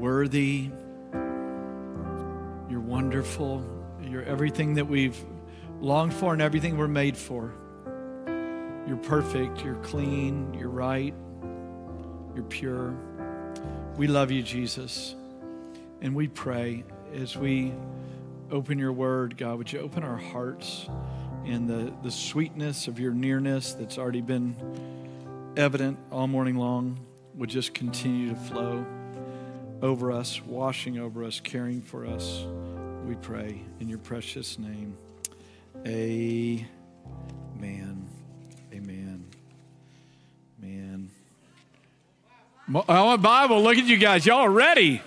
worthy. You're wonderful. You're everything that we've longed for and everything we're made for. You're perfect. You're clean. You're right. You're pure. We love you, Jesus. And we pray as we open your word, God, would you open our hearts and the, the sweetness of your nearness that's already been evident all morning long would just continue to flow over us, washing over us, caring for us. We pray in your precious name. Amen. Amen. Man. I Bible. Look at you guys. Y'all are ready.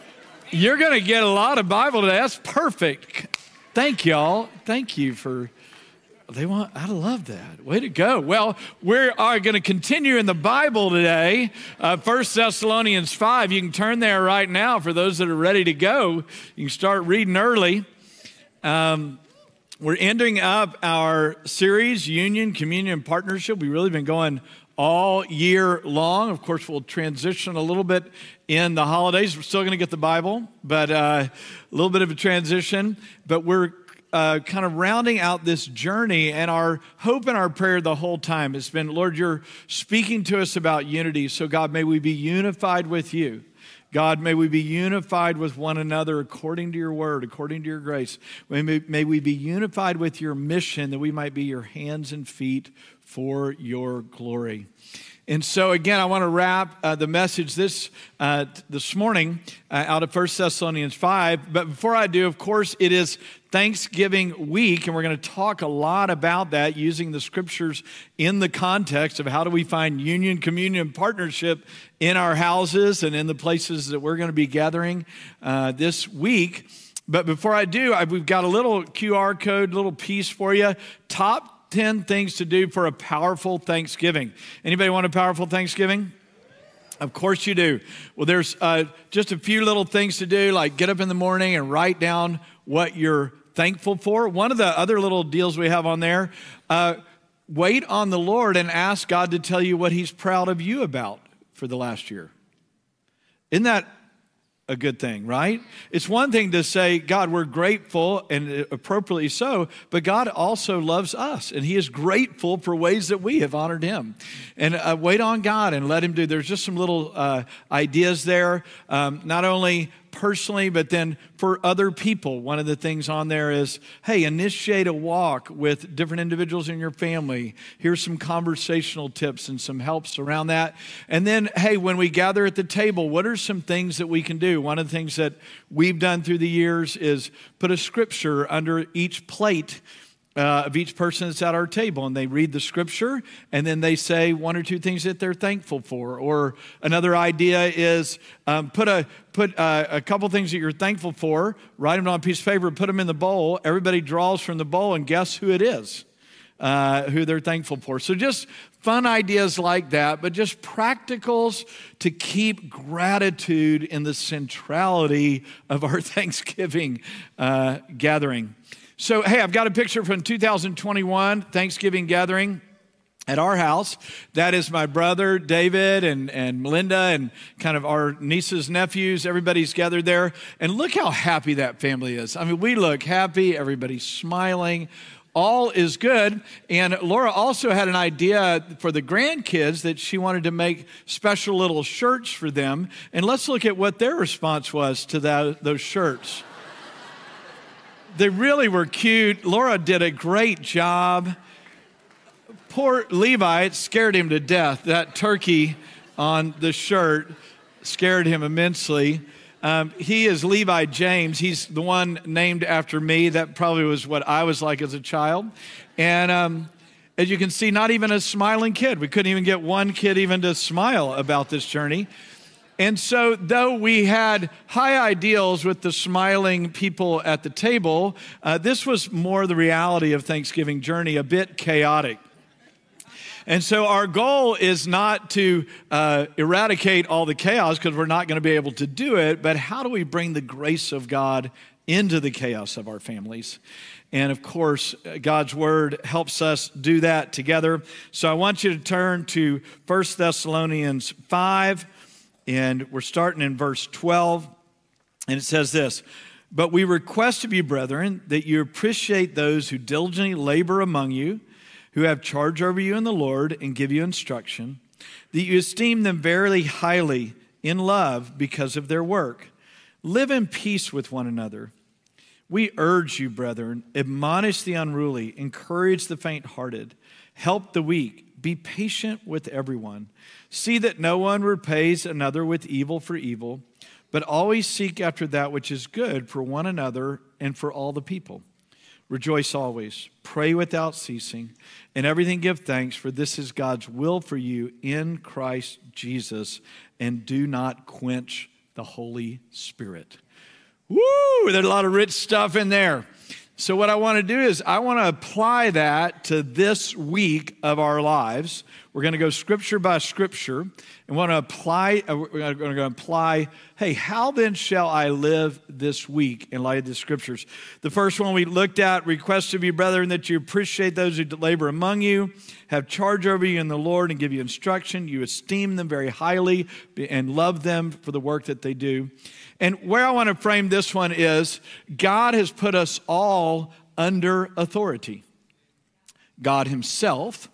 You're going to get a lot of Bible today. That's perfect. Thank y'all. Thank you for. They want, I love that. Way to go. Well, we are going to continue in the Bible today. Uh, Thessalonians 5. You can turn there right now for those that are ready to go. You can start reading early. Um, we're ending up our series, Union, Communion, Partnership. We've really been going all year long. Of course, we'll transition a little bit in the holidays. We're still going to get the Bible, but uh, a little bit of a transition. But we're uh, kind of rounding out this journey, and our hope and our prayer the whole time has been Lord, you're speaking to us about unity. So, God, may we be unified with you. God, may we be unified with one another according to your word, according to your grace. May, may we be unified with your mission that we might be your hands and feet for your glory. And so, again, I want to wrap uh, the message this, uh, this morning uh, out of 1 Thessalonians 5. But before I do, of course, it is Thanksgiving week, and we're going to talk a lot about that using the scriptures in the context of how do we find union, communion, partnership in our houses and in the places that we're going to be gathering uh, this week. But before I do, I, we've got a little QR code, little piece for you. Top 10 things to do for a powerful Thanksgiving. Anybody want a powerful Thanksgiving? Of course you do. Well, there's uh, just a few little things to do, like get up in the morning and write down what you're thankful for. One of the other little deals we have on there uh, wait on the Lord and ask God to tell you what He's proud of you about for the last year. Isn't that a good thing, right? It's one thing to say, God, we're grateful and appropriately so, but God also loves us and He is grateful for ways that we have honored Him. And uh, wait on God and let Him do. There's just some little uh, ideas there, um, not only personally, but then for other people. One of the things on there is hey, initiate a walk with different individuals in your family. Here's some conversational tips and some helps around that. And then, hey, when we gather at the table, what are some things that we can do? One of the things that we've done through the years is put a scripture under each plate uh, of each person that's at our table and they read the scripture and then they say one or two things that they're thankful for. Or another idea is um, put a put uh, a couple things that you're thankful for write them on a piece of paper put them in the bowl everybody draws from the bowl and guess who it is uh, who they're thankful for. So just fun ideas like that but just practicals to keep gratitude in the centrality of our thanksgiving uh, gathering so, hey, I've got a picture from 2021 Thanksgiving gathering at our house. That is my brother David and, and Melinda and kind of our nieces, nephews. Everybody's gathered there. And look how happy that family is. I mean, we look happy, everybody's smiling. All is good. And Laura also had an idea for the grandkids that she wanted to make special little shirts for them. And let's look at what their response was to that, those shirts they really were cute. Laura did a great job. Poor Levi, it scared him to death. That turkey on the shirt scared him immensely. Um, he is Levi James. He's the one named after me. That probably was what I was like as a child. And um, as you can see, not even a smiling kid. We couldn't even get one kid even to smile about this journey. And so, though we had high ideals with the smiling people at the table, uh, this was more the reality of Thanksgiving journey, a bit chaotic. And so, our goal is not to uh, eradicate all the chaos because we're not going to be able to do it, but how do we bring the grace of God into the chaos of our families? And of course, God's word helps us do that together. So, I want you to turn to 1 Thessalonians 5 and we're starting in verse 12. And it says this But we request of you, brethren, that you appreciate those who diligently labor among you, who have charge over you in the Lord and give you instruction, that you esteem them very highly in love because of their work. Live in peace with one another. We urge you, brethren, admonish the unruly, encourage the faint hearted, help the weak, be patient with everyone. See that no one repays another with evil for evil but always seek after that which is good for one another and for all the people. Rejoice always, pray without ceasing, and everything give thanks, for this is God's will for you in Christ Jesus, and do not quench the Holy Spirit. Woo! There's a lot of rich stuff in there. So, what I want to do is, I want to apply that to this week of our lives. We're going to go scripture by scripture and want to apply, uh, we're going to apply, hey, how then shall I live this week in light of the scriptures? The first one we looked at, request of you, brethren, that you appreciate those who labor among you, have charge over you in the Lord, and give you instruction. You esteem them very highly and love them for the work that they do. And where I want to frame this one is God has put us all under authority. God Himself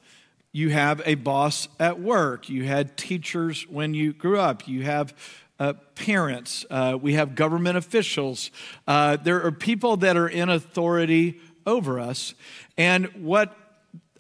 you have a boss at work. You had teachers when you grew up. You have uh, parents. Uh, we have government officials. Uh, there are people that are in authority over us. And what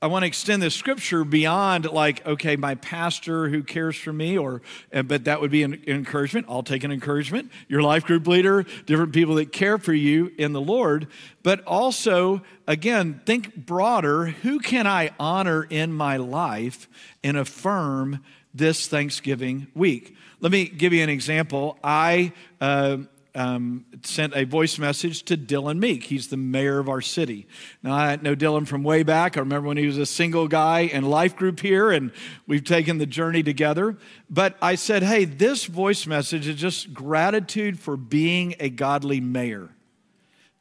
I want to extend this scripture beyond like, okay, my pastor who cares for me, or but that would be an encouragement. I'll take an encouragement. Your life group leader, different people that care for you in the Lord. But also, again, think broader. Who can I honor in my life and affirm this Thanksgiving week? Let me give you an example. I uh, um, sent a voice message to Dillon Meek. He's the mayor of our city. Now, I know Dylan from way back. I remember when he was a single guy in life group here, and we've taken the journey together. But I said, hey, this voice message is just gratitude for being a godly mayor.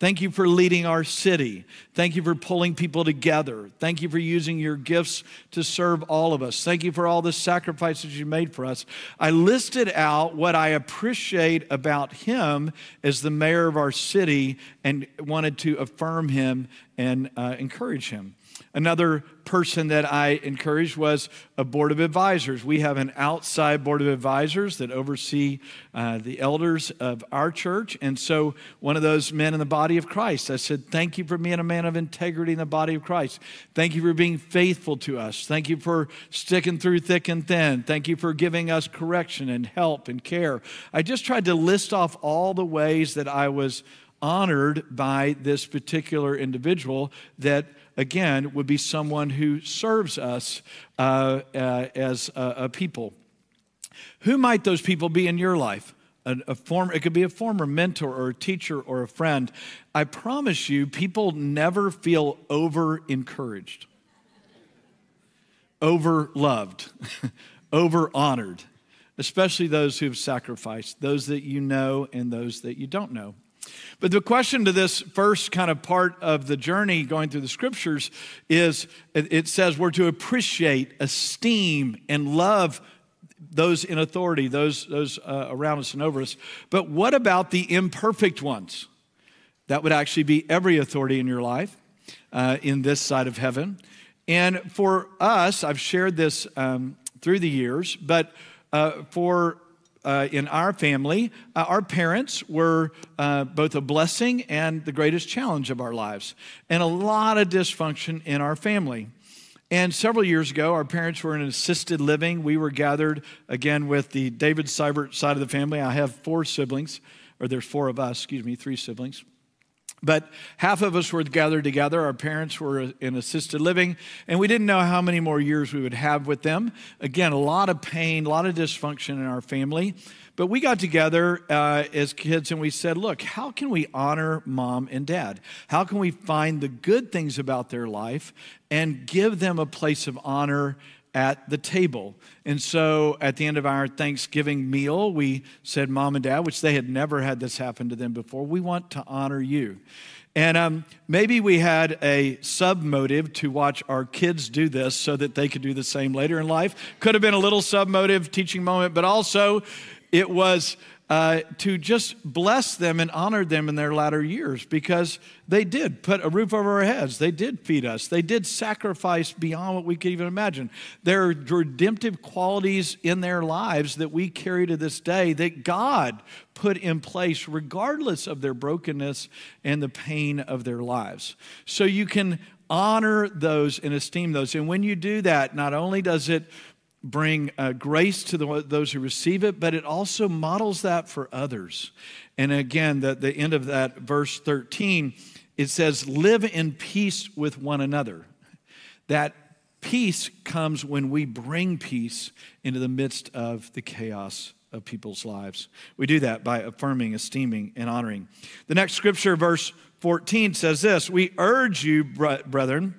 Thank you for leading our city. Thank you for pulling people together. Thank you for using your gifts to serve all of us. Thank you for all the sacrifices you made for us. I listed out what I appreciate about him as the mayor of our city and wanted to affirm him and uh, encourage him. Another person that I encouraged was a board of advisors. We have an outside board of advisors that oversee uh, the elders of our church. And so, one of those men in the body of Christ, I said, Thank you for being a man of integrity in the body of Christ. Thank you for being faithful to us. Thank you for sticking through thick and thin. Thank you for giving us correction and help and care. I just tried to list off all the ways that I was honored by this particular individual that again, would be someone who serves us uh, uh, as a, a, people. Who might those people be in your life? A, a former, it could be a former mentor or a teacher or a friend. I promise you, people never feel over encouraged, over loved, over honored, especially those who've sacrificed, those that you know and those that you don't know. But the question to this first kind of part of the journey going through the scriptures is it says we're to appreciate, esteem, and love those in authority, those, those uh, around us and over us. But what about the imperfect ones? That would actually be every authority in your life uh, in this side of heaven. And for us, I've shared this um, through the years, but uh, for uh, in our family, uh, our parents were uh, both a blessing and the greatest challenge of our lives, and a lot of dysfunction in our family. And several years ago, our parents were in assisted living. We were gathered again with the David Seibert side of the family. I have four siblings, or there's four of us, excuse me, three siblings. But half of us were gathered together. Our parents were in assisted living, and we didn't know how many more years we would have with them. Again, a lot of pain, a lot of dysfunction in our family. But we got together uh, as kids and we said, look, how can we honor mom and dad? How can we find the good things about their life and give them a place of honor at the table. And so at the end of our Thanksgiving meal, we said, Mom and Dad, which they had never had this happen to them before, we want to honor you. And um, maybe we had a sub motive to watch our kids do this so that they could do the same later in life. Could have been a little sub motive teaching moment, but also it was uh, to just bless them and honor them in their latter years because they did put a roof over our heads. They did feed us. They did sacrifice beyond what we could even imagine. There are redemptive qualities in their lives that we carry to this day that God put in place regardless of their brokenness and the pain of their lives. So you can honor those and esteem those. And when you do that, not only does it bring uh, grace to the, those who receive it, but it also models that for others. And again, the, the end of that verse 13, it says, Live in peace with one another. That peace comes when we bring peace into the midst of the chaos of people's lives. We do that by affirming, esteeming, and honoring. The next scripture, verse 14, says this We urge you, brethren,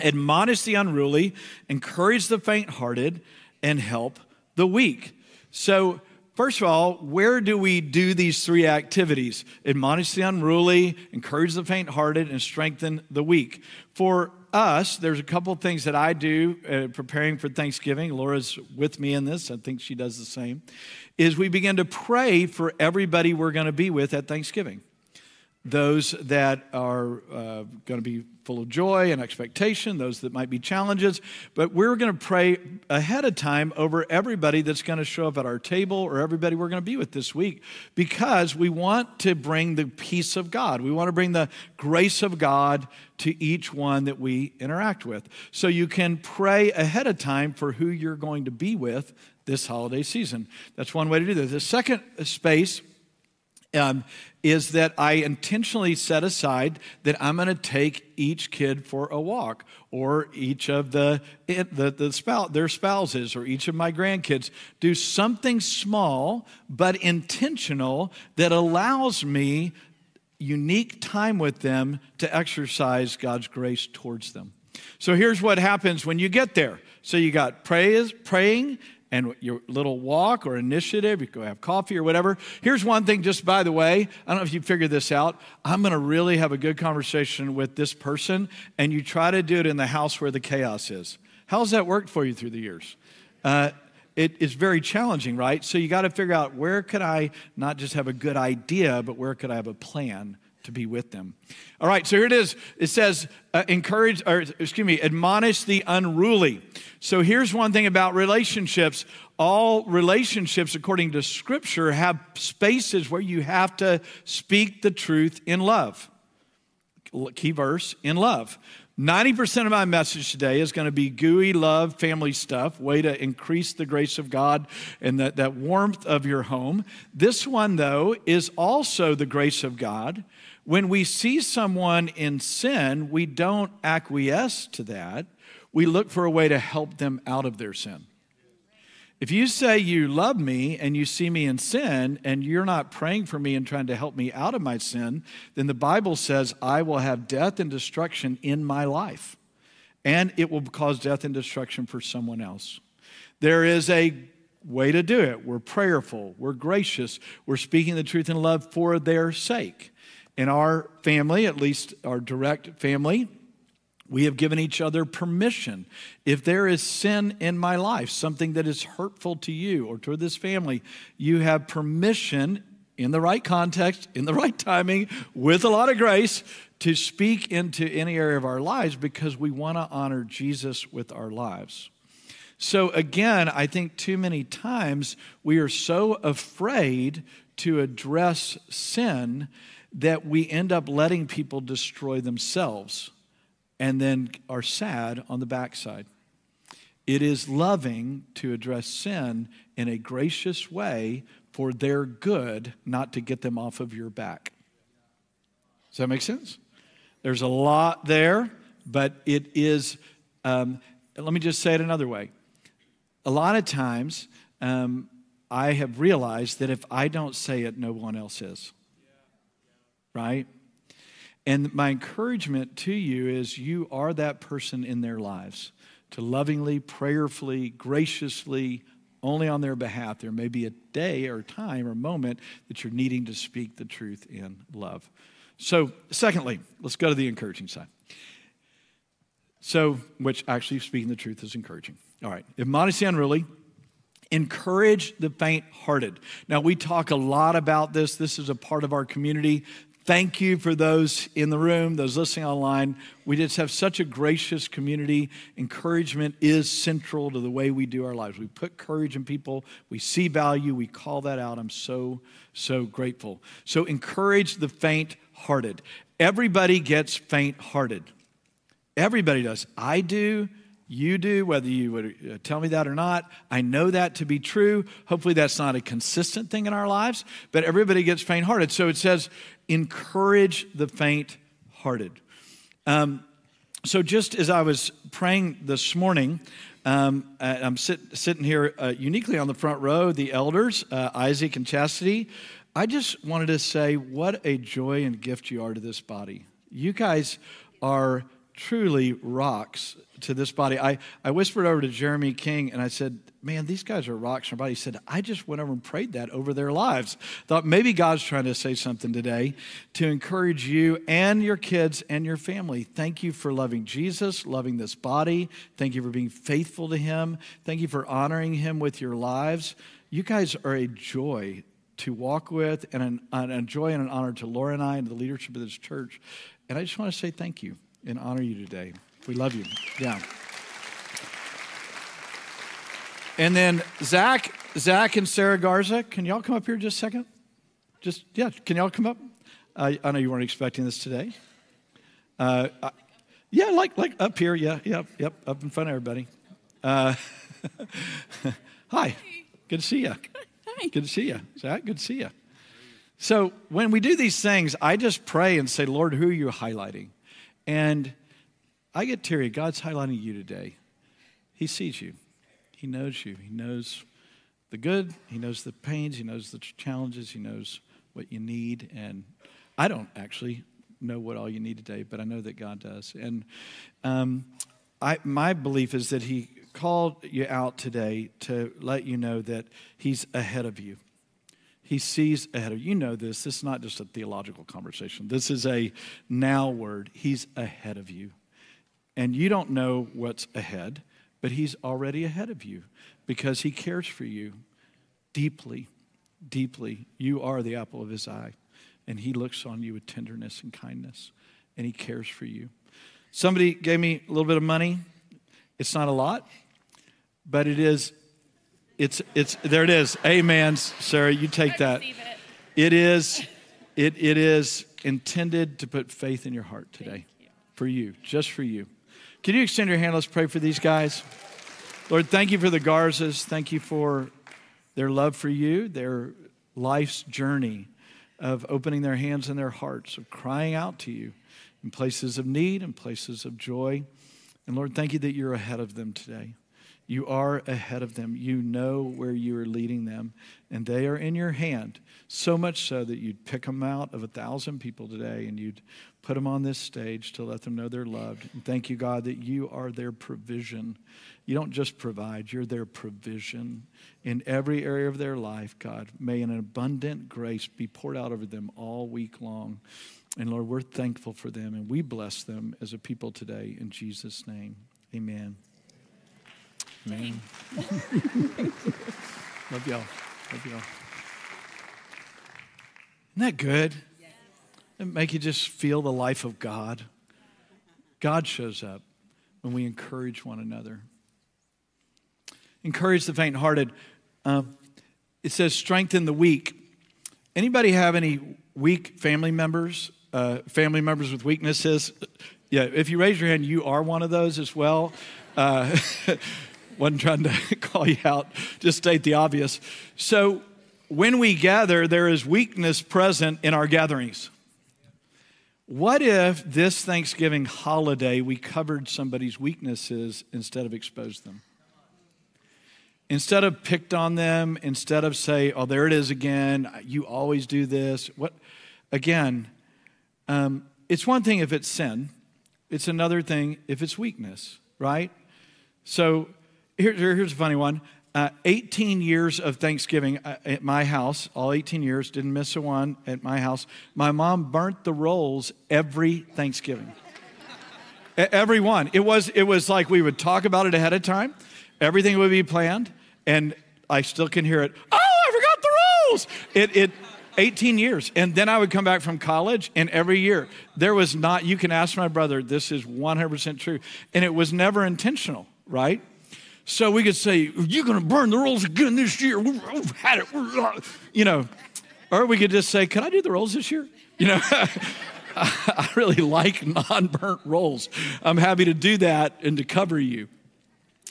admonish the unruly, encourage the faint hearted, and help the weak. So, first of all, where do we do these three activities? Admonish the unruly, encourage the faint hearted, and strengthen the weak. For us, there's a couple things that I do uh, preparing for Thanksgiving. Laura's with me in this. I think she does the same. Is we begin to pray for everybody we're going to be with at Thanksgiving those that are uh, going to be full of joy and expectation, those that might be challenges. But we're going to pray ahead of time over everybody that's going to show up at our table or everybody we're going to be with this week because we want to bring the peace of God. We want to bring the grace of God to each one that we interact with. So you can pray ahead of time for who you're going to be with this holiday season. That's one way to do this. The second space um, is that I intentionally set aside that I'm going to take each kid for a walk, or each of the, the, the spouse, their spouses, or each of my grandkids. Do something small but intentional that allows me unique time with them to exercise God's grace towards them. So here's what happens when you get there. So you got praise, praying, and your little walk or initiative, you go have coffee or whatever. Here's one thing, just by the way, I don't know if you figured this out. I'm going to really have a good conversation with this person, and you try to do it in the house where the chaos is. How's that worked for you through the years? Uh, it is very challenging, right? So you got to figure out where could I not just have a good idea, but where could I have a plan to be with them. All right, so here it is. It says, uh, encourage, or excuse me, admonish the unruly. So here's one thing about relationships. All relationships, according to Scripture, have spaces where you have to speak the truth in love. Key verse in love. 90% of my message today is going to be gooey love, family stuff, way to increase the grace of God and that, that warmth of your home. This one, though, is also the grace of God when we see someone in sin, we don't acquiesce to that. We look for a way to help them out of their sin. If you say you love me and you see me in sin and you're not praying for me and trying to help me out of my sin, then the Bible says, I will have death and destruction in my life. And it will cause death and destruction for someone else. There is a way to do it. We're prayerful, we're gracious, we're speaking the truth in love for their sake. In our family, at least our direct family, we have given each other permission. If there is sin in my life, something that is hurtful to you or to this family, you have permission in the right context, in the right timing, with a lot of grace to speak into any area of our lives because we want to honor Jesus with our lives. So, again, I think too many times we are so afraid to address sin that we end up letting people destroy themselves and then are sad on the backside. It is loving to address sin in a gracious way for their good, not to get them off of your back. Does that make sense? There's a lot there, but it is, um, let me just say it another way. A lot of times, um, I have realized that if I don't say it, no one else is right? And my encouragement to you is you are that person in their lives to lovingly, prayerfully, graciously, only on their behalf. There may be a day or time or moment that you're needing to speak the truth in love. So, secondly, let's go to the encouraging side. So, which actually speaking the truth is encouraging. All right, if modesty unruly, encourage the faint hearted. Now, we talk a lot about this. This is a part of our community. Thank you for those in the room, those listening online. We just have such a gracious community. Encouragement is central to the way we do our lives. We put courage in people, we see value, we call that out. I'm so, so grateful. So, encourage the faint hearted. Everybody gets faint hearted. Everybody does. I do. You do, whether you would uh, tell me that or not. I know that to be true. Hopefully, that's not a consistent thing in our lives, but everybody gets faint hearted. So it says, encourage the faint hearted. Um, so, just as I was praying this morning, um, uh, I'm sit, sitting here uh, uniquely on the front row, the elders, uh, Isaac and Chastity. I just wanted to say what a joy and gift you are to this body. You guys are truly rocks to this body. I, I whispered over to Jeremy King and I said, Man, these guys are rocks in our body. He said, I just went over and prayed that over their lives. Thought maybe God's trying to say something today to encourage you and your kids and your family. Thank you for loving Jesus, loving this body. Thank you for being faithful to Him. Thank you for honoring Him with your lives. You guys are a joy to walk with and an, a joy and an honor to Laura and I and the leadership of this church. And I just want to say thank you and honor you today. We love you. Yeah. And then Zach, Zach and Sarah Garza, can y'all come up here just a second? Just yeah, can y'all come up? Uh, I know you weren't expecting this today. Uh, uh, yeah, like like up here. Yeah, yep, yep, up in front of everybody. Uh, hi, good to see you. Hi. Good to see you, Zach. Good to see you. So when we do these things, I just pray and say, Lord, who are you highlighting? And I get teary. God's highlighting you today. He sees you, He knows you. He knows the good, He knows the pains, He knows the challenges, He knows what you need. And I don't actually know what all you need today, but I know that God does. And um, I, my belief is that He called you out today to let you know that He's ahead of you. He sees ahead of you. Know this. This is not just a theological conversation. This is a now word. He's ahead of you. And you don't know what's ahead, but He's already ahead of you because He cares for you deeply, deeply. You are the apple of His eye, and He looks on you with tenderness and kindness, and He cares for you. Somebody gave me a little bit of money. It's not a lot, but it is it's it's there it is. Amen, Sarah. You take that. It. it is it it is intended to put faith in your heart today. You. For you, just for you. Can you extend your hand? Let's pray for these guys. Lord, thank you for the Garzas. Thank you for their love for you, their life's journey of opening their hands and their hearts, of crying out to you in places of need and places of joy. And Lord, thank you that you're ahead of them today. You are ahead of them. You know where you are leading them, and they are in your hand. So much so that you'd pick them out of a thousand people today and you'd put them on this stage to let them know they're loved. And thank you, God, that you are their provision. You don't just provide, you're their provision in every area of their life, God. May an abundant grace be poured out over them all week long. And Lord, we're thankful for them and we bless them as a people today in Jesus' name. Amen. Man. Love y'all. Love y'all. Isn't that good? It make you just feel the life of God. God shows up when we encourage one another. Encourage the faint-hearted. Um, it says strengthen the weak. Anybody have any weak family members? Uh, family members with weaknesses? Yeah, if you raise your hand, you are one of those as well. Uh, wasn't trying to call you out, just state the obvious. So, when we gather, there is weakness present in our gatherings. What if this Thanksgiving holiday we covered somebody's weaknesses instead of exposed them? Instead of picked on them, instead of say, "Oh, there it is again. You always do this." What? Again, um, it's one thing if it's sin. It's another thing if it's weakness, right? So here, here's a funny one. Uh, 18 years of Thanksgiving uh, at my house, all 18 years, didn't miss a one at my house. My mom burnt the rolls every Thanksgiving. every one. It was, it was like we would talk about it ahead of time, everything would be planned, and I still can hear it. Oh, I forgot the rolls! It, it, 18 years. And then I would come back from college, and every year there was not, you can ask my brother, this is 100% true. And it was never intentional, right? So we could say, You're going to burn the rolls again this year. We've had it. You know, or we could just say, Can I do the rolls this year? You know, I really like non burnt rolls. I'm happy to do that and to cover you.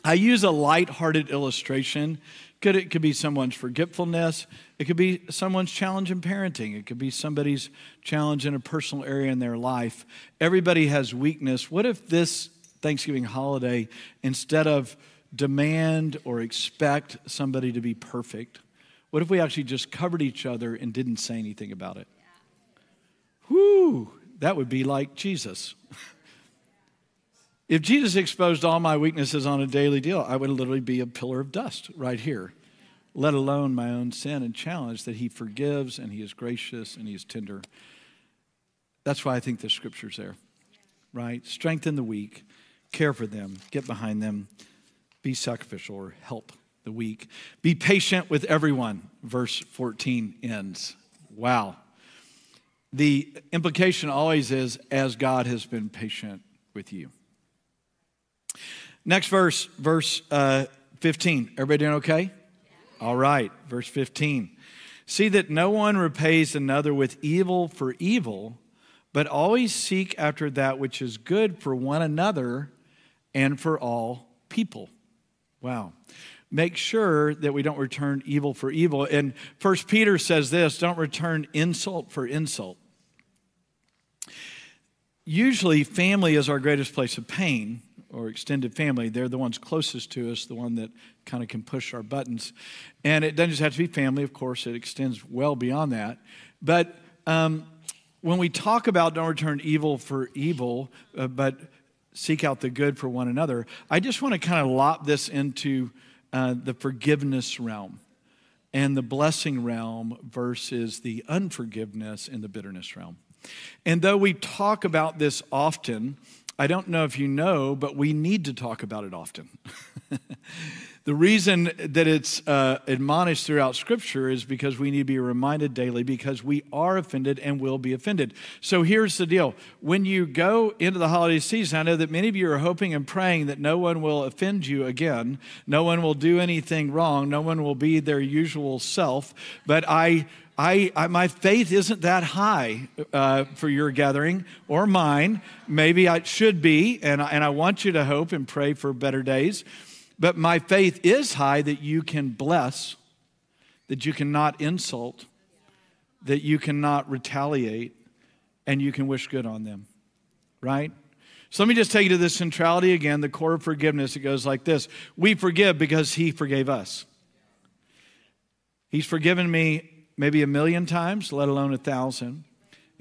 I use a light-hearted illustration. Could, it could be someone's forgetfulness. It could be someone's challenge in parenting. It could be somebody's challenge in a personal area in their life. Everybody has weakness. What if this Thanksgiving holiday, instead of demand or expect somebody to be perfect, what if we actually just covered each other and didn't say anything about it? Whoo, that would be like Jesus. If Jesus exposed all my weaknesses on a daily deal, I would literally be a pillar of dust right here, let alone my own sin and challenge that he forgives and he is gracious and he is tender. That's why I think the scripture's there, right? Strengthen the weak, care for them, get behind them, be sacrificial or help the weak. Be patient with everyone, verse 14 ends. Wow. The implication always is, as God has been patient with you. Next verse, verse uh, 15. Everybody doing okay? All right, verse 15. See that no one repays another with evil for evil, but always seek after that which is good for one another and for all people. Wow. Make sure that we don't return evil for evil. And First Peter says this don't return insult for insult. Usually, family is our greatest place of pain or extended family, they're the ones closest to us, the one that kind of can push our buttons. And it doesn't just have to be family, of course, it extends well beyond that. But um, when we talk about don't return evil for evil, uh, but seek out the good for one another, I just want to kind of lop this into uh, the forgiveness realm and the blessing realm versus the unforgiveness and the bitterness realm. And though we talk about this often, I don't know if you know, but we need to talk about it often. the reason that it's uh, admonished throughout Scripture is because we need to be reminded daily because we are offended and will be offended. So here's the deal when you go into the holiday season, I know that many of you are hoping and praying that no one will offend you again, no one will do anything wrong, no one will be their usual self, but I I, I, my faith isn't that high uh, for your gathering or mine. Maybe it should be, and I, and I want you to hope and pray for better days. But my faith is high that you can bless, that you cannot insult, that you cannot retaliate, and you can wish good on them, right? So let me just take you to this centrality again, the core of forgiveness. It goes like this We forgive because He forgave us. He's forgiven me maybe a million times, let alone a thousand.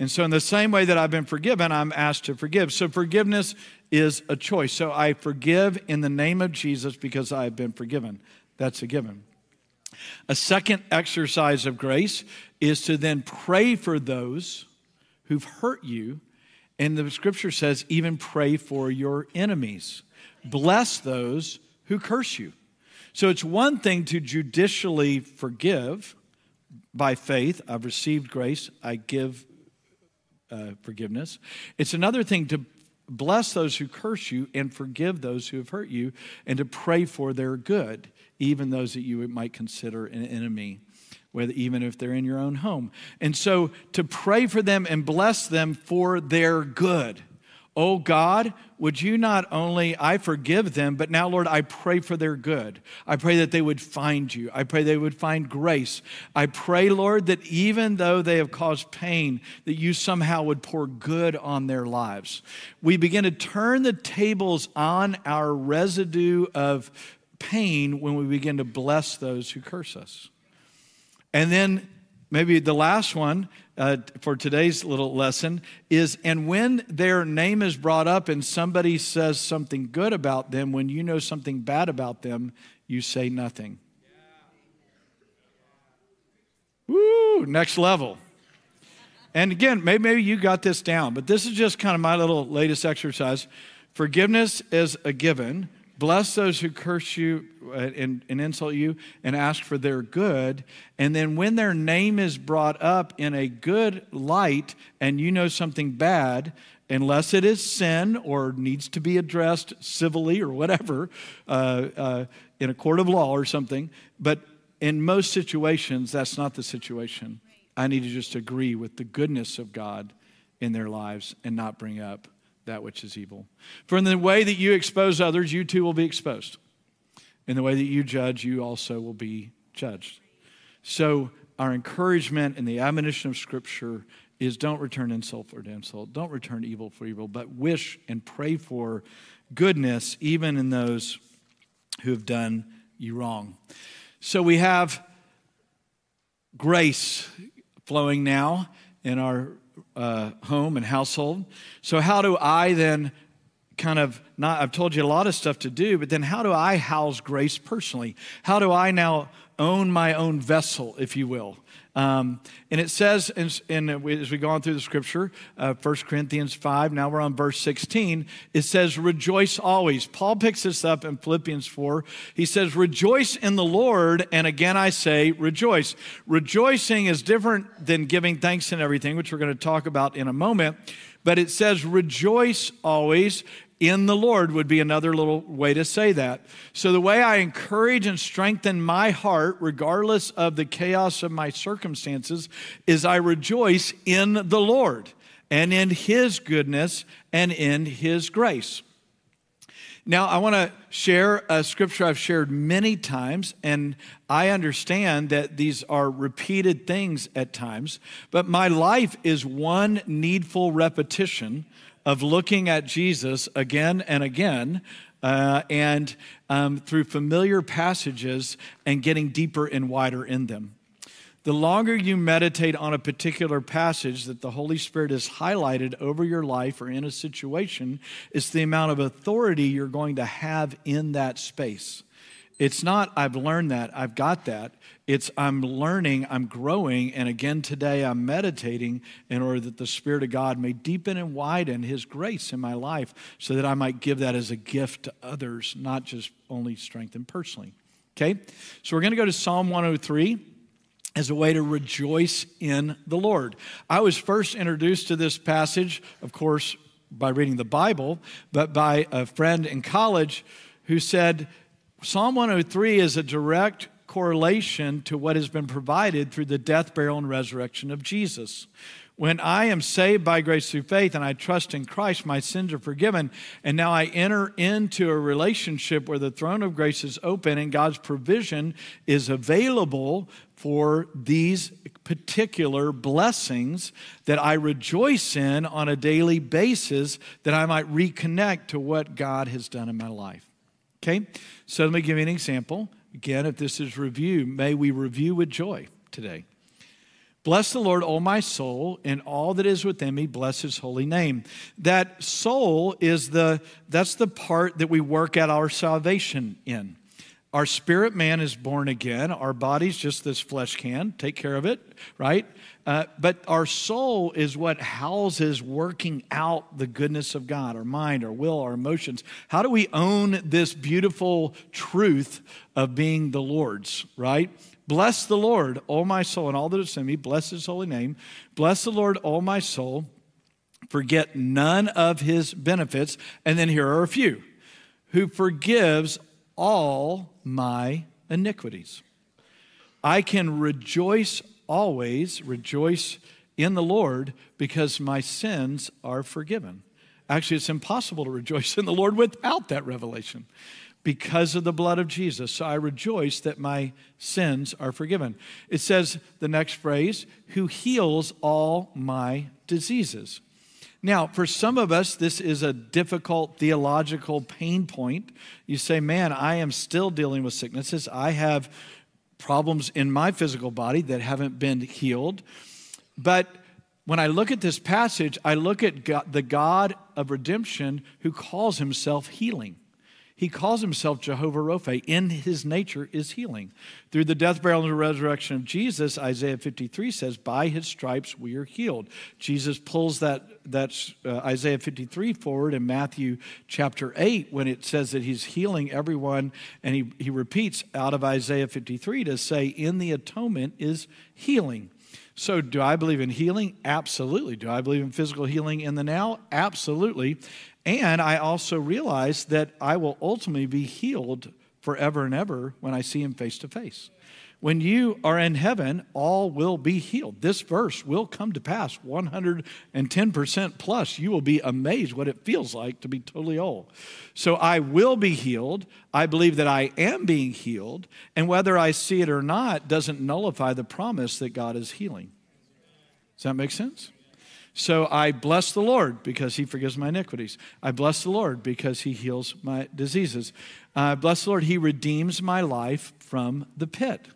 And so, in the same way that I've been forgiven, I'm asked to forgive. So, forgiveness is a choice. So, I forgive in the name of Jesus because I've been forgiven. That's a given. A second exercise of grace is to then pray for those who've hurt you. And the scripture says, even pray for your enemies. Bless those who curse you. So, it's one thing to judicially forgive by faith, I've received grace, I give uh, forgiveness. It's another thing to bless those who curse you and forgive those who have hurt you and to pray for their good, even those that you might consider an enemy. Whether, even if they're in your own home. And so to pray for them and bless them for their good. Oh God, would you not only, I forgive them, but now, Lord, I pray for their good. I pray that they would find you. I pray they would find grace. I pray, Lord, that even though they have caused pain, that you somehow would pour good on their lives. We begin to turn the tables on our residue of pain when we begin to bless those who curse us. And then maybe the last one uh, for today's little lesson is and when their name is brought up and somebody says something good about them, when you know something bad about them, you say nothing. Woo, next level. And again, maybe, maybe you got this down, but this is just kind of my little latest exercise. Forgiveness is a given, bless those who curse you uh, and, and insult you, and ask for their good. And then when their name is brought up in a good light and you know something bad, unless it is sin or needs to be addressed civilly or whatever uh, uh, in a court of law or something. But in most situations, that's not the situation. I need to just agree with the goodness of God in their lives and not bring up that which is evil. For in the way that you expose others, you too will be exposed. In the way that you judge, you also will be judged. So, our encouragement and the admonition of Scripture is don't return insult for insult, don't return evil for evil, but wish and pray for goodness even in those who have done you wrong. So, we have grace flowing now in our uh, home and household. So, how do I then kind of not, I've told you a lot of stuff to do, but then how do I house grace personally? How do I now own my own vessel, if you will? Um, and it says, in, in, as we go on through the scripture, uh, 1 Corinthians 5, now we're on verse 16, it says, Rejoice always. Paul picks this up in Philippians 4. He says, Rejoice in the Lord. And again, I say, Rejoice. Rejoicing is different than giving thanks and everything, which we're going to talk about in a moment. But it says, Rejoice always in the Lord would be another little way to say that. So, the way I encourage and strengthen my heart, regardless of the chaos of my circumstances, is I rejoice in the Lord and in His goodness and in His grace. Now, I want to share a scripture I've shared many times, and I understand that these are repeated things at times, but my life is one needful repetition of looking at Jesus again and again uh, and um, through familiar passages and getting deeper and wider in them. The longer you meditate on a particular passage that the Holy Spirit has highlighted over your life or in a situation, it's the amount of authority you're going to have in that space. It's not, I've learned that, I've got that. It's, I'm learning, I'm growing, and again today I'm meditating in order that the Spirit of God may deepen and widen His grace in my life so that I might give that as a gift to others, not just only strengthen personally. Okay? So we're going to go to Psalm 103 as a way to rejoice in the Lord. I was first introduced to this passage, of course, by reading the Bible, but by a friend in college who said, Psalm 103 is a direct correlation to what has been provided through the death, burial, and resurrection of Jesus. When I am saved by grace through faith and I trust in Christ, my sins are forgiven. And now I enter into a relationship where the throne of grace is open and God's provision is available for these particular blessings that I rejoice in on a daily basis that I might reconnect to what God has done in my life. Okay? So let me give you an example. Again, if this is review, may we review with joy today. Bless the Lord, O my soul, and all that is within me, bless his holy name. That soul is the that's the part that we work at our salvation in. Our spirit man is born again. Our body's just this flesh can. Take care of it, right? Uh, but our soul is what houses working out the goodness of God, our mind, our will, our emotions. How do we own this beautiful truth of being the Lord's, right? Bless the Lord, O my soul, and all that is in me. Bless his holy name. Bless the Lord, O my soul. Forget none of his benefits. And then here are a few who forgives all my iniquities. I can rejoice always rejoice in the Lord because my sins are forgiven. Actually, it's impossible to rejoice in the Lord without that revelation because of the blood of Jesus. So I rejoice that my sins are forgiven. It says the next phrase, who heals all my diseases. Now, for some of us, this is a difficult theological pain point. You say, man, I am still dealing with sicknesses. I have problems in my physical body that haven't been healed. But when I look at this passage, I look at God, the God of redemption who calls himself healing. He calls himself Jehovah Rophe. In his nature is healing. Through the death, burial, and resurrection of Jesus, Isaiah 53 says, By his stripes we are healed. Jesus pulls that, that uh, Isaiah 53 forward in Matthew chapter 8 when it says that he's healing everyone. And he, he repeats out of Isaiah 53 to say, In the atonement is healing. So, do I believe in healing? Absolutely. Do I believe in physical healing in the now? Absolutely. And I also realize that I will ultimately be healed forever and ever when I see him face to face. When you are in heaven, all will be healed. This verse will come to pass 110% plus. You will be amazed what it feels like to be totally whole. So I will be healed. I believe that I am being healed. And whether I see it or not doesn't nullify the promise that God is healing. Does that make sense? So I bless the Lord because he forgives my iniquities. I bless the Lord because he heals my diseases. I bless the Lord, he redeems my life from the pit.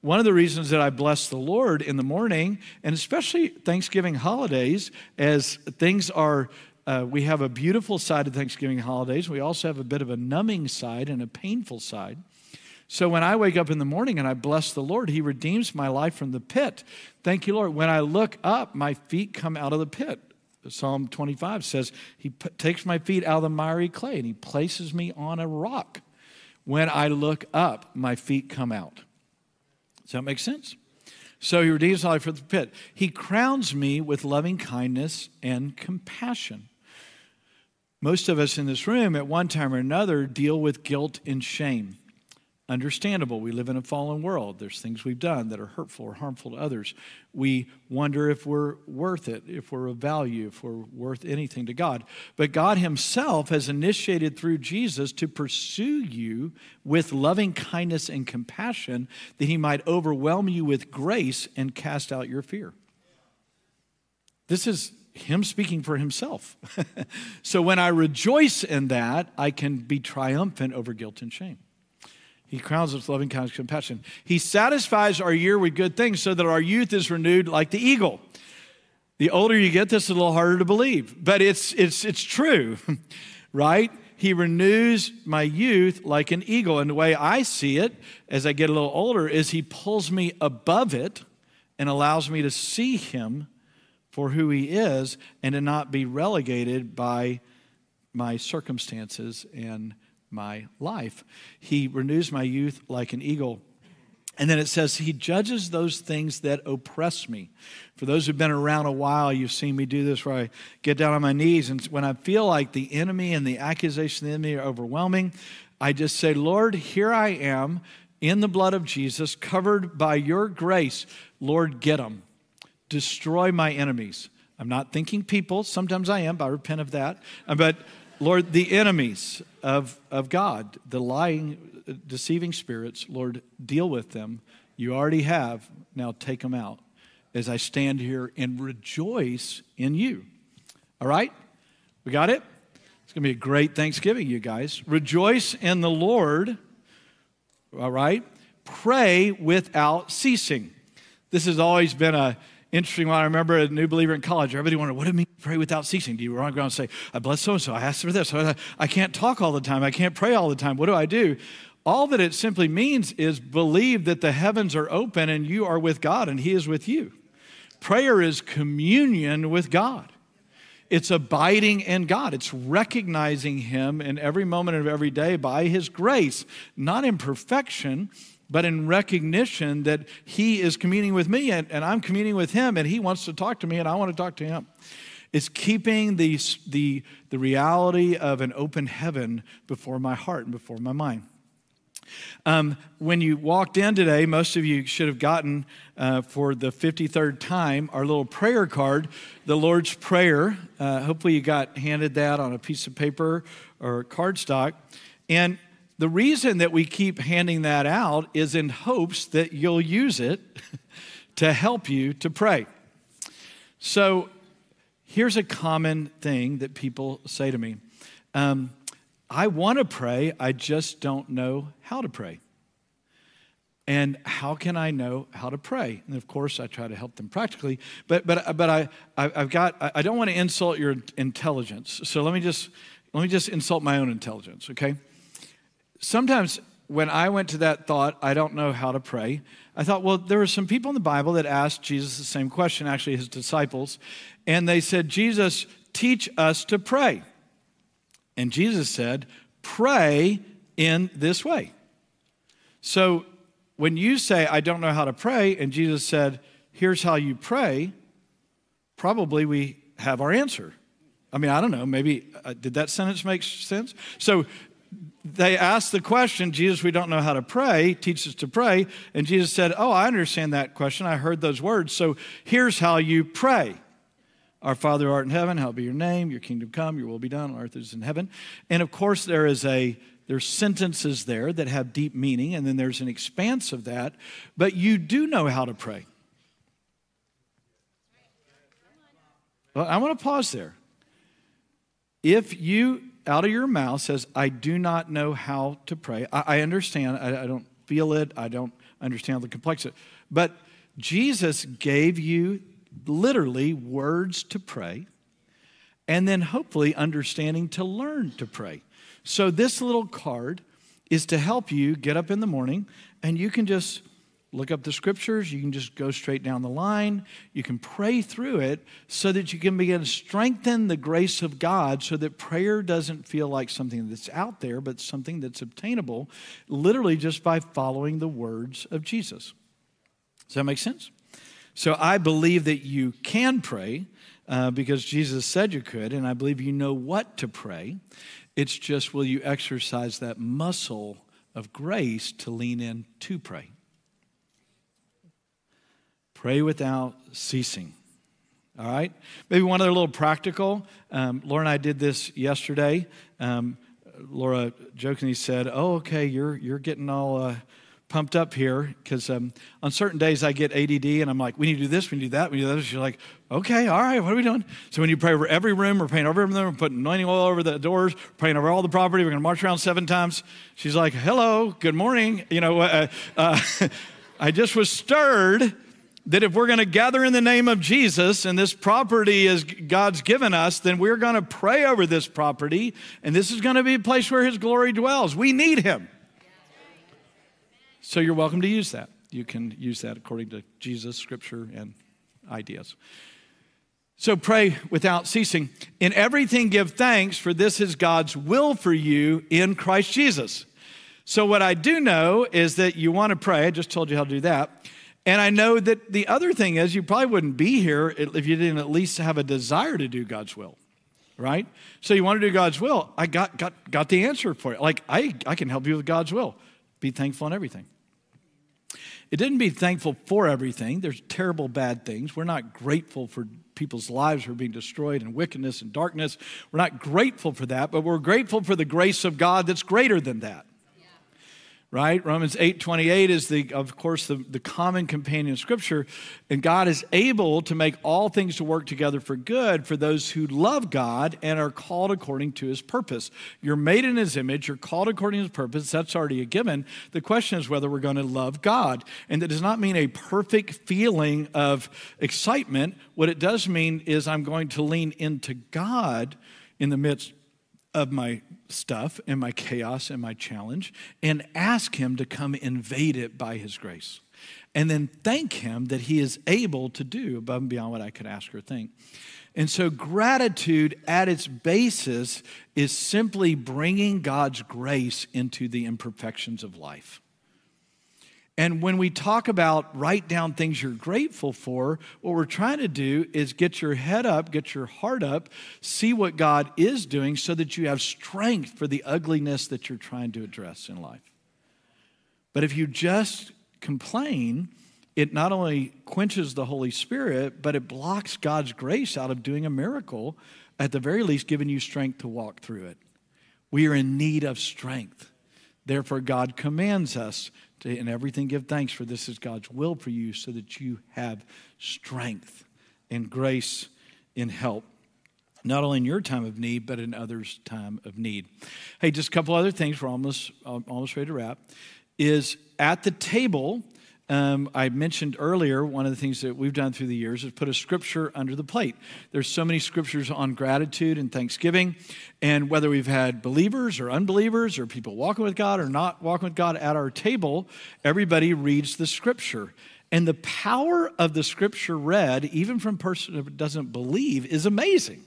One of the reasons that I bless the Lord in the morning, and especially Thanksgiving holidays, as things are, uh, we have a beautiful side of Thanksgiving holidays. We also have a bit of a numbing side and a painful side. So when I wake up in the morning and I bless the Lord, He redeems my life from the pit. Thank you, Lord. When I look up, my feet come out of the pit. Psalm 25 says, He takes my feet out of the miry clay and He places me on a rock. When I look up, my feet come out. Does that make sense? So He redeems my life from the pit. He crowns me with loving kindness and compassion. Most of us in this room, at one time or another, deal with guilt and shame understandable. We live in a fallen world. There's things we've done that are hurtful or harmful to others. We wonder if we're worth it, if we're of value, if we're worth anything to God. But God Himself has initiated through Jesus to pursue you with loving kindness and compassion that He might overwhelm you with grace and cast out your fear. This is him speaking for himself. so when I rejoice in that, I can be triumphant over guilt and shame. He crowns us with loving kindness and compassion. He satisfies our year with good things so that our youth is renewed like the eagle. The older you get, this is a little harder to believe, but it's, it's, it's true, right? He renews my youth like an eagle. And the way I see it as I get a little older is he pulls me above it and allows me to see him for who he is and to not be relegated by my circumstances and my life. He renews my youth like an eagle. And then it says, He judges those things that oppress me. For those who've been around a while, you've seen me do this where I get down on my knees. And when I feel like the enemy and the accusation of the enemy are overwhelming, I just say, Lord, here I am in the blood of Jesus, covered by your grace. Lord, get them. Destroy my enemies. I'm not thinking people. Sometimes I am, but I repent of that. But Lord, the enemies of, of God, the lying, deceiving spirits, Lord, deal with them. You already have. Now take them out as I stand here and rejoice in you. All right? We got it? It's going to be a great Thanksgiving, you guys. Rejoice in the Lord. All right? Pray without ceasing. This has always been a interesting one. I remember a new believer in college. Everybody wondered, what do it mean pray without ceasing? Do you run around and say, I bless so and so, I asked for this. I can't talk all the time. I can't pray all the time. What do I do? All that it simply means is believe that the heavens are open and you are with God and He is with you. Prayer is communion with God. It's abiding in God. It's recognizing Him in every moment of every day by His grace, not in perfection, but in recognition that He is communing with me and, and I'm communing with Him, and He wants to talk to me, and I want to talk to Him. It's keeping the, the, the reality of an open heaven before my heart and before my mind. Um, when you walked in today, most of you should have gotten uh, for the 53rd time our little prayer card, the Lord's Prayer. Uh, hopefully, you got handed that on a piece of paper or cardstock. And the reason that we keep handing that out is in hopes that you'll use it to help you to pray. So here's a common thing that people say to me um, I want to pray, I just don't know how to pray. And how can I know how to pray? And of course, I try to help them practically, but, but, but I, I've got, I don't want to insult your intelligence. So let me just, let me just insult my own intelligence, okay? Sometimes when I went to that thought, I don't know how to pray, I thought, well, there were some people in the Bible that asked Jesus the same question, actually, his disciples, and they said, Jesus, teach us to pray. And Jesus said, pray in this way. So when you say, I don't know how to pray, and Jesus said, here's how you pray, probably we have our answer. I mean, I don't know, maybe, uh, did that sentence make sense? So they asked the question, Jesus, we don't know how to pray, teach us to pray. And Jesus said, Oh, I understand that question. I heard those words. So here's how you pray Our Father art in heaven, hallowed be your name, your kingdom come, your will be done on earth as in heaven. And of course, there is a there's sentences there that have deep meaning, and then there's an expanse of that, but you do know how to pray. Well, I want to pause there. If you out of your mouth says, I do not know how to pray, I, I understand, I, I don't feel it, I don't understand the complexity, but Jesus gave you literally words to pray and then hopefully understanding to learn to pray. So, this little card is to help you get up in the morning and you can just look up the scriptures. You can just go straight down the line. You can pray through it so that you can begin to strengthen the grace of God so that prayer doesn't feel like something that's out there, but something that's obtainable, literally just by following the words of Jesus. Does that make sense? So I believe that you can pray uh, because Jesus said you could, and I believe you know what to pray. It's just, will you exercise that muscle of grace to lean in to pray? Pray without ceasing. All right? Maybe one other little practical. Um, Laura and I did this yesterday. Um, Laura jokingly said, Oh, okay, you're, you're getting all. Uh, pumped up here because um, on certain days I get ADD and I'm like, we need to do this, we need to do that, we need to do that. She's like, okay, all right, what are we doing? So when you pray over every room, we're praying over every room, we're putting anointing oil over the doors, praying over all the property, we're going to march around seven times. She's like, hello, good morning. You know, uh, uh, I just was stirred that if we're going to gather in the name of Jesus and this property is God's given us, then we're going to pray over this property and this is going to be a place where his glory dwells. We need him. So you're welcome to use that. You can use that according to Jesus, scripture, and ideas. So pray without ceasing. In everything, give thanks, for this is God's will for you in Christ Jesus. So, what I do know is that you want to pray. I just told you how to do that. And I know that the other thing is, you probably wouldn't be here if you didn't at least have a desire to do God's will, right? So, you want to do God's will. I got, got, got the answer for it. Like, I, I can help you with God's will. Be thankful in everything. It didn't be thankful for everything. There's terrible, bad things. We're not grateful for people's lives who are being destroyed and wickedness and darkness. We're not grateful for that, but we're grateful for the grace of God that's greater than that right? Romans 8 28 is the, of course, the, the common companion scripture. And God is able to make all things to work together for good for those who love God and are called according to his purpose. You're made in his image, you're called according to his purpose. That's already a given. The question is whether we're going to love God. And that does not mean a perfect feeling of excitement. What it does mean is I'm going to lean into God in the midst of my stuff and my chaos and my challenge and ask Him to come invade it by His grace. And then thank Him that He is able to do above and beyond what I could ask or think. And so, gratitude at its basis is simply bringing God's grace into the imperfections of life. And when we talk about write down things you're grateful for, what we're trying to do is get your head up, get your heart up, see what God is doing so that you have strength for the ugliness that you're trying to address in life. But if you just complain, it not only quenches the Holy Spirit, but it blocks God's grace out of doing a miracle, at the very least, giving you strength to walk through it. We are in need of strength. Therefore, God commands us to, in everything, give thanks, for this is God's will for you, so that you have strength and grace and help, not only in your time of need, but in others' time of need. Hey, just a couple other things. We're almost uh, almost ready to wrap. Is at the table. Um, I mentioned earlier, one of the things that we've done through the years is put a scripture under the plate. There's so many scriptures on gratitude and thanksgiving. And whether we've had believers or unbelievers or people walking with God or not walking with God at our table, everybody reads the scripture. And the power of the scripture read, even from a person who doesn't believe, is amazing.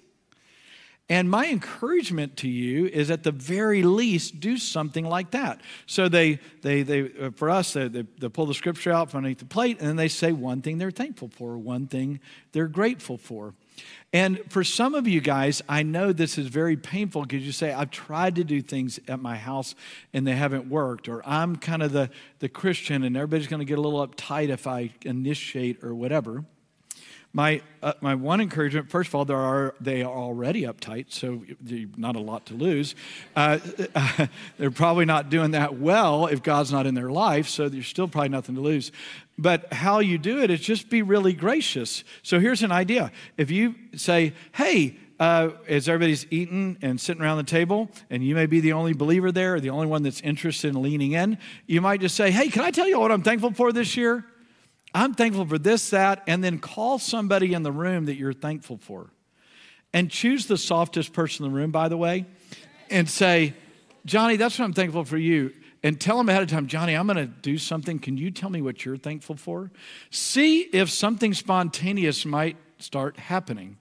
And my encouragement to you is at the very least, do something like that. So they, they, they uh, for us, they, they, pull the scripture out from underneath the plate and then they say one thing they're thankful for, one thing they're grateful for. And for some of you guys, I know this is very painful because you say, I've tried to do things at my house and they haven't worked, or I'm kind of the, the Christian and everybody's going to get a little uptight if I initiate or whatever. My, uh, my one encouragement, first of all, there are, they are already uptight, so not a lot to lose. Uh, they're probably not doing that well if God's not in their life, so there's still probably nothing to lose. But how you do it is just be really gracious. So here's an idea. If you say, hey, uh, as everybody's eating and sitting around the table, and you may be the only believer there or the only one that's interested in leaning in, you might just say, Hey, can I tell you what I'm thankful for this year? I'm thankful for this, that, and then call somebody in the room that you're thankful for. And choose the softest person in the room, by the way, and say, Johnny, that's what I'm thankful for you. And tell them ahead of time, Johnny, I'm going to do something. Can you tell me what you're thankful for? See if something spontaneous might start happening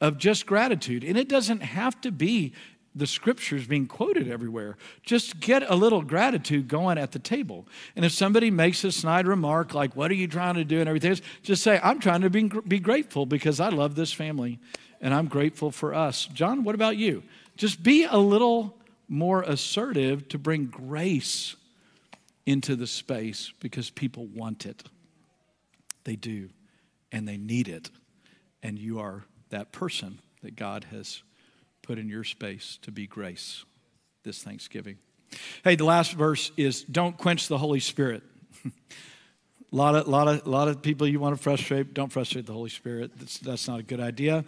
of just gratitude. And it doesn't have to be the scriptures being quoted everywhere. Just get a little gratitude going at the table. And if somebody makes a snide remark like, What are you trying to do? and everything else, just say, I'm trying to be, be grateful because I love this family and I'm grateful for us. John, what about you? Just be a little more assertive to bring grace into the space because people want it. They do, and they need it. And you are that person that God has put in your space to be grace this Thanksgiving. Hey, the last verse is don't quench the Holy Spirit. a lot of, lot, of, lot of people you want to frustrate, don't frustrate the Holy Spirit. That's, that's not a good idea.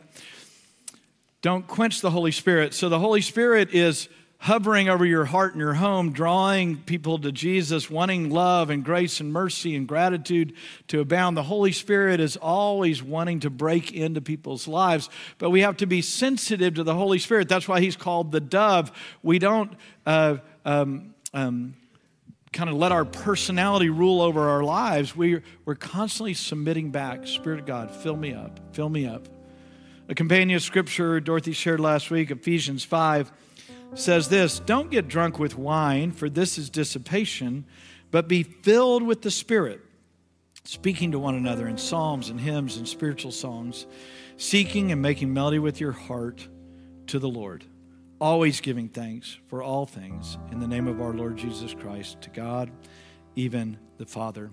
Don't quench the Holy Spirit. So the Holy Spirit is hovering over your heart and your home, drawing people to Jesus, wanting love and grace and mercy and gratitude to abound. The Holy Spirit is always wanting to break into people's lives, but we have to be sensitive to the Holy Spirit. That's why He's called the dove. We don't. Uh, um, um, kind of let our personality rule over our lives, we, we're constantly submitting back. Spirit of God, fill me up, fill me up. A companion scripture Dorothy shared last week, Ephesians 5, says this Don't get drunk with wine, for this is dissipation, but be filled with the Spirit, speaking to one another in psalms and hymns and spiritual songs, seeking and making melody with your heart to the Lord, always giving thanks for all things in the name of our Lord Jesus Christ to God, even the Father.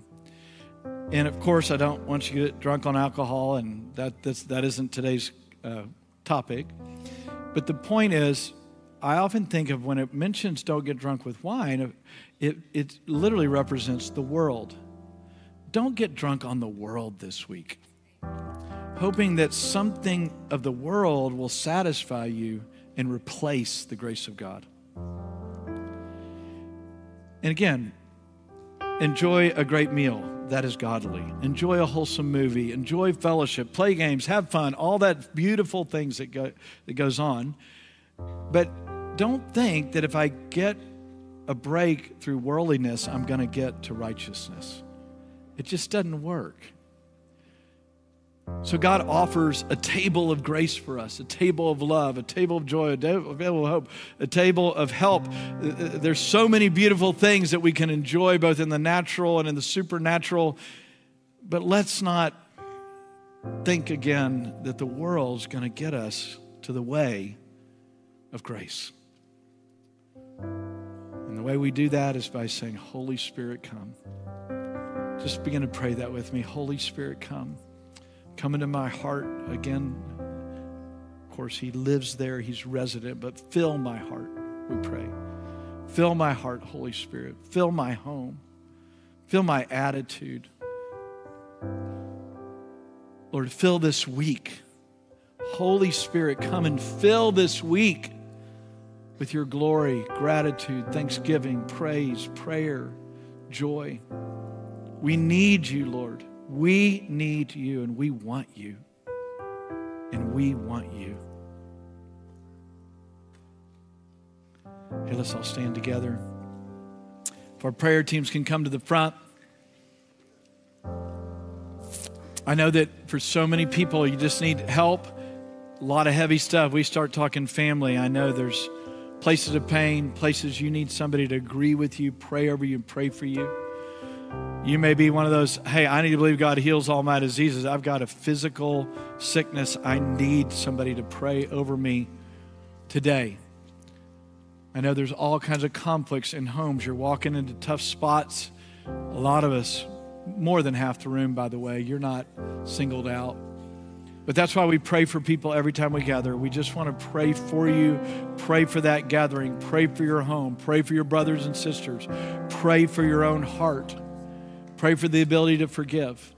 And of course, I don't want you to get drunk on alcohol, and that, that's, that isn't today's uh, topic. But the point is, I often think of when it mentions don't get drunk with wine, it, it literally represents the world. Don't get drunk on the world this week, hoping that something of the world will satisfy you and replace the grace of God. And again, enjoy a great meal that is godly. Enjoy a wholesome movie. Enjoy fellowship. Play games. Have fun. All that beautiful things that go that goes on. But don't think that if I get a break through worldliness, I'm going to get to righteousness. It just doesn't work. So God offers a table of grace for us, a table of love, a table of joy, a table of hope, a table of help. Uh, uh, there's so many beautiful things that we can enjoy both in the natural and in the supernatural. But let's not think again that the world's going to get us to the way of grace. Way we do that is by saying, Holy Spirit, come. Just begin to pray that with me. Holy Spirit, come. Come into my heart again. Of course, He lives there, He's resident, but fill my heart, we pray. Fill my heart, Holy Spirit. Fill my home. Fill my attitude. Lord, fill this week. Holy Spirit, come and fill this week with your glory, gratitude, thanksgiving, praise, prayer, joy. We need you, Lord. We need you, and we want you. And we want you. Hey, let's all stand together. If our prayer teams can come to the front. I know that for so many people, you just need help. A lot of heavy stuff. We start talking family. I know there's places of pain, places you need somebody to agree with you, pray over you, and pray for you. You may be one of those, hey, I need to believe God heals all my diseases. I've got a physical sickness. I need somebody to pray over me today. I know there's all kinds of conflicts in homes. You're walking into tough spots. A lot of us, more than half the room, by the way, you're not singled out. But that's why we pray for people every time we gather. We just want to pray for you, pray for that gathering, pray for your home, pray for your brothers and sisters, pray for your own heart, pray for the ability to forgive.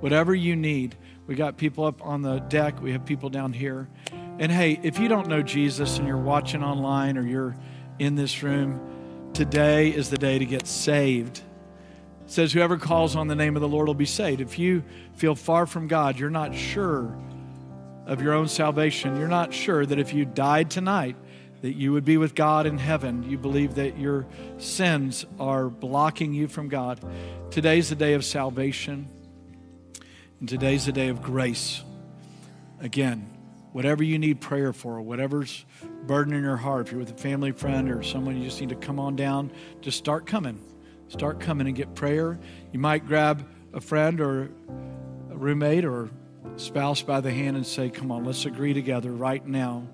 Whatever you need, we got people up on the deck, we have people down here. And hey, if you don't know Jesus and you're watching online or you're in this room, today is the day to get saved says, Whoever calls on the name of the Lord will be saved. If you feel far from God, you're not sure of your own salvation, you're not sure that if you died tonight, that you would be with God in heaven. You believe that your sins are blocking you from God. Today's the day of salvation, and today's the day of grace. Again, whatever you need prayer for, whatever's burdening your heart, if you're with a family friend or someone you just need to come on down, just start coming. Start coming and get prayer. You might grab a friend or a roommate or spouse by the hand and say, Come on, let's agree together right now.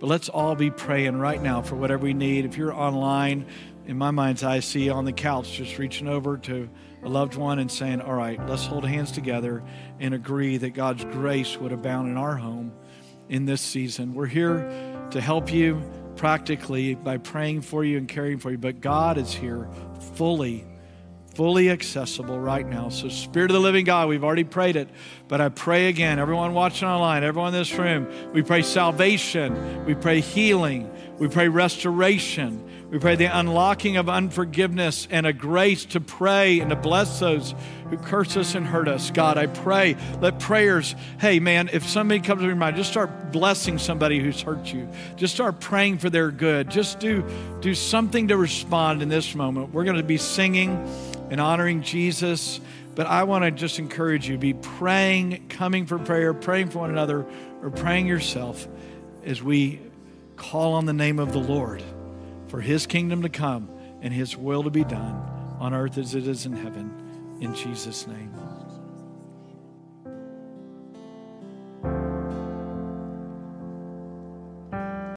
But let's all be praying right now for whatever we need. If you're online, in my mind's eye, I see on the couch just reaching over to a loved one and saying, All right, let's hold hands together and agree that God's grace would abound in our home in this season. We're here to help you practically by praying for you and caring for you, but God is here fully, fully accessible right now. So, Spirit of the living God, we've already prayed it, but I pray again, everyone watching online, everyone in this room, we pray salvation, we pray healing, we pray restoration. We pray the unlocking of unforgiveness and a grace to pray and to bless those who curse us and hurt us. God, I pray, let prayers, hey man, if somebody comes to your mind, just start blessing somebody who's hurt you. Just start praying for their good. Just do, do something to respond in this moment. We're going to be singing and honoring Jesus, but I want to just encourage you be praying, coming for prayer, praying for one another, or praying yourself as we call on the name of the Lord for his kingdom to come and his will to be done on earth as it is in heaven. In Jesus' name.